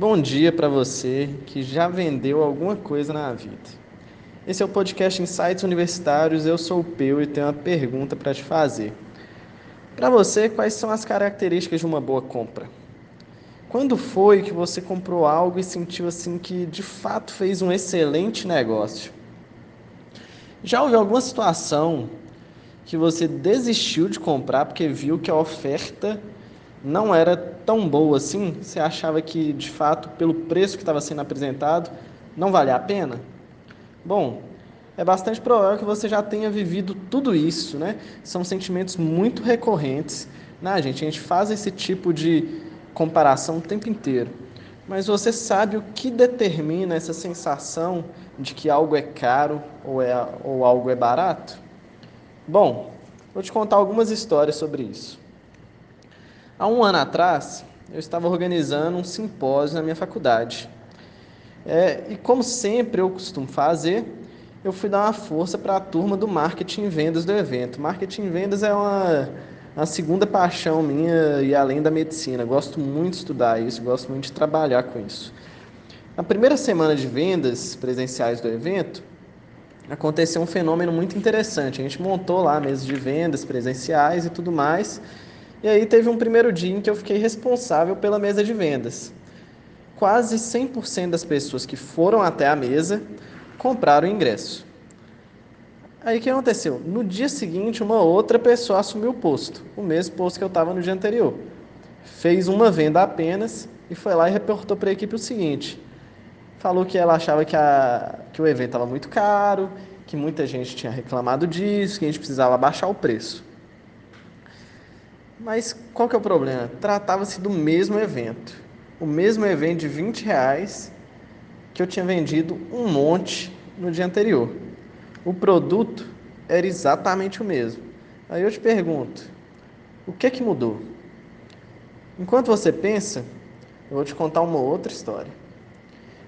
Bom dia para você que já vendeu alguma coisa na vida. Esse é o podcast Insights Universitários. Eu sou o Peu e tenho uma pergunta para te fazer. Para você, quais são as características de uma boa compra? Quando foi que você comprou algo e sentiu assim que de fato fez um excelente negócio? Já houve alguma situação que você desistiu de comprar porque viu que a oferta não era tão boa assim? Você achava que, de fato, pelo preço que estava sendo apresentado, não valia a pena? Bom, é bastante provável que você já tenha vivido tudo isso, né? São sentimentos muito recorrentes, né, gente? A gente faz esse tipo de comparação o tempo inteiro. Mas você sabe o que determina essa sensação de que algo é caro ou, é, ou algo é barato? Bom, vou te contar algumas histórias sobre isso. Há um ano atrás, eu estava organizando um simpósio na minha faculdade. É, e como sempre eu costumo fazer, eu fui dar uma força para a turma do marketing e vendas do evento. Marketing e vendas é uma, uma segunda paixão minha e além da medicina. Gosto muito de estudar isso, gosto muito de trabalhar com isso. Na primeira semana de vendas presenciais do evento, aconteceu um fenômeno muito interessante. A gente montou lá mesas de vendas presenciais e tudo mais. E aí teve um primeiro dia em que eu fiquei responsável pela mesa de vendas. Quase 100% das pessoas que foram até a mesa compraram o ingresso. Aí o que aconteceu? No dia seguinte, uma outra pessoa assumiu o posto, o mesmo posto que eu estava no dia anterior. Fez uma venda apenas e foi lá e reportou para a equipe o seguinte: falou que ela achava que, a, que o evento estava muito caro, que muita gente tinha reclamado disso, que a gente precisava baixar o preço. Mas qual que é o problema? Tratava-se do mesmo evento. O mesmo evento de 20 reais que eu tinha vendido um monte no dia anterior. O produto era exatamente o mesmo. Aí eu te pergunto, o que é que mudou? Enquanto você pensa, eu vou te contar uma outra história.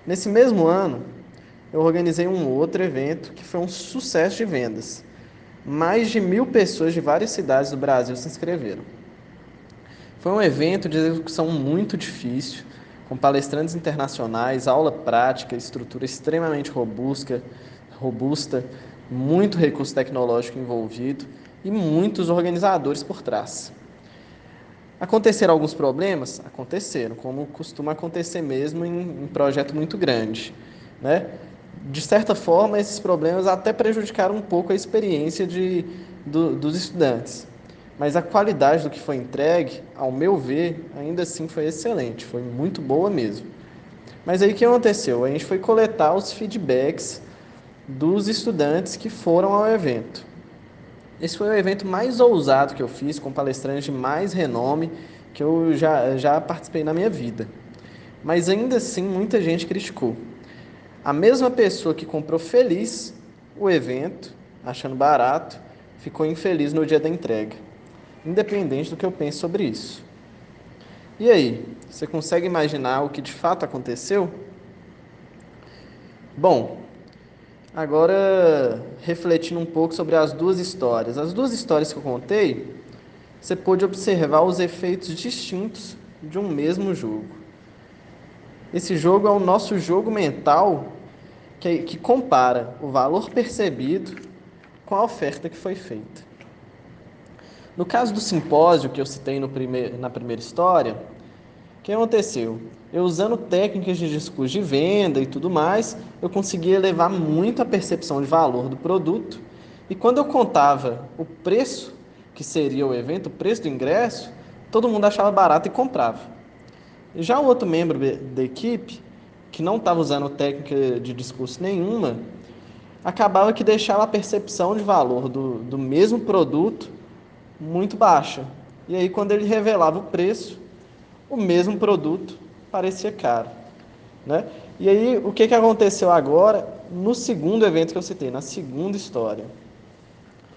Nesse mesmo ano, eu organizei um outro evento que foi um sucesso de vendas. Mais de mil pessoas de várias cidades do Brasil se inscreveram. Foi um evento de execução muito difícil, com palestrantes internacionais, aula prática, estrutura extremamente robusta, robusta, muito recurso tecnológico envolvido e muitos organizadores por trás. Aconteceram alguns problemas? Aconteceram, como costuma acontecer mesmo em um projeto muito grande. Né? De certa forma, esses problemas até prejudicaram um pouco a experiência de, do, dos estudantes. Mas a qualidade do que foi entregue, ao meu ver, ainda assim foi excelente, foi muito boa mesmo. Mas aí o que aconteceu? A gente foi coletar os feedbacks dos estudantes que foram ao evento. Esse foi o evento mais ousado que eu fiz, com palestrantes de mais renome que eu já, já participei na minha vida. Mas ainda assim, muita gente criticou. A mesma pessoa que comprou feliz o evento, achando barato, ficou infeliz no dia da entrega. Independente do que eu pense sobre isso. E aí, você consegue imaginar o que de fato aconteceu? Bom, Agora, refletindo um pouco sobre as duas histórias. As duas histórias que eu contei, você pôde observar os efeitos distintos de um mesmo jogo. Esse jogo é o nosso jogo mental que, que compara o valor percebido com a oferta que foi feita. No caso do simpósio que eu citei primeir, na primeira história, o que aconteceu? Eu usando técnicas de discurso de venda e tudo mais, eu conseguia elevar muito a percepção de valor do produto. E quando eu contava o preço que seria o evento, o preço do ingresso, todo mundo achava barato e comprava. Já o outro membro da equipe, que não estava usando técnica de discurso nenhuma, acabava que deixava a percepção de valor do, do mesmo produto muito baixa. E aí, quando ele revelava o preço, o mesmo produto parecia caro. Né? E aí, o que, que aconteceu agora no segundo evento que eu citei, na segunda história?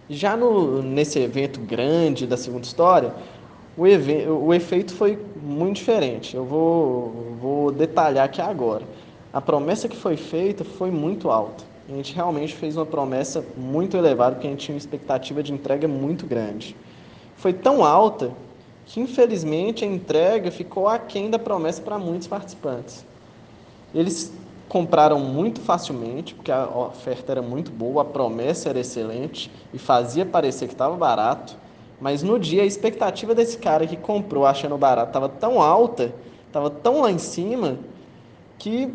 Já no, nesse evento grande da segunda história, o, evento, o efeito foi muito diferente. Eu vou, vou detalhar aqui agora. A promessa que foi feita foi muito alta. A gente realmente fez uma promessa muito elevada, porque a gente tinha uma expectativa de entrega muito grande. Foi tão alta que infelizmente a entrega ficou aquém da promessa para muitos participantes. Eles compraram muito facilmente, porque a oferta era muito boa, a promessa era excelente e fazia parecer que estava barato, mas no dia a expectativa desse cara que comprou achando barato estava tão alta, estava tão lá em cima, que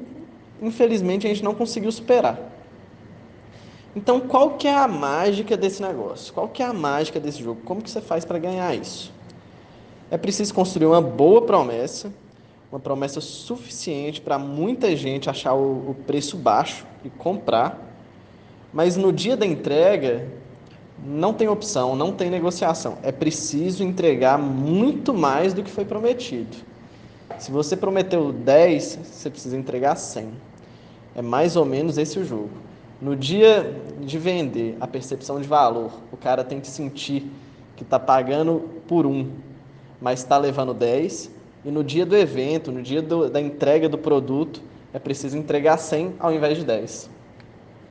infelizmente a gente não conseguiu superar. Então, qual que é a mágica desse negócio? Qual que é a mágica desse jogo? Como que você faz para ganhar isso? É preciso construir uma boa promessa, uma promessa suficiente para muita gente achar o, o preço baixo e comprar, mas no dia da entrega não tem opção, não tem negociação. É preciso entregar muito mais do que foi prometido. Se você prometeu 10, você precisa entregar 100. É mais ou menos esse o jogo. No dia de vender a percepção de valor, o cara tem que sentir que está pagando por um, mas está levando 10. E no dia do evento, no dia do, da entrega do produto, é preciso entregar 100 ao invés de 10.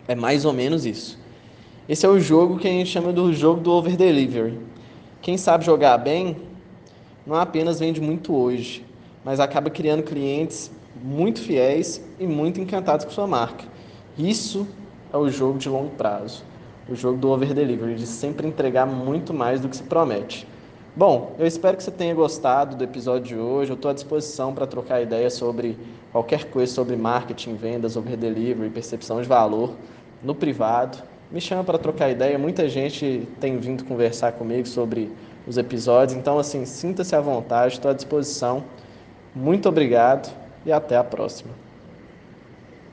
É mais ou menos isso. Esse é o jogo que a gente chama do jogo do over delivery. Quem sabe jogar bem não apenas vende muito hoje, mas acaba criando clientes muito fiéis e muito encantados com sua marca. Isso é o jogo de longo prazo, o jogo do over delivery, de sempre entregar muito mais do que se promete. Bom, eu espero que você tenha gostado do episódio de hoje. Eu estou à disposição para trocar ideias sobre qualquer coisa sobre marketing, vendas, over delivery, percepção de valor no privado. Me chama para trocar ideia. Muita gente tem vindo conversar comigo sobre os episódios. Então, assim, sinta-se à vontade, estou à disposição. Muito obrigado e até a próxima.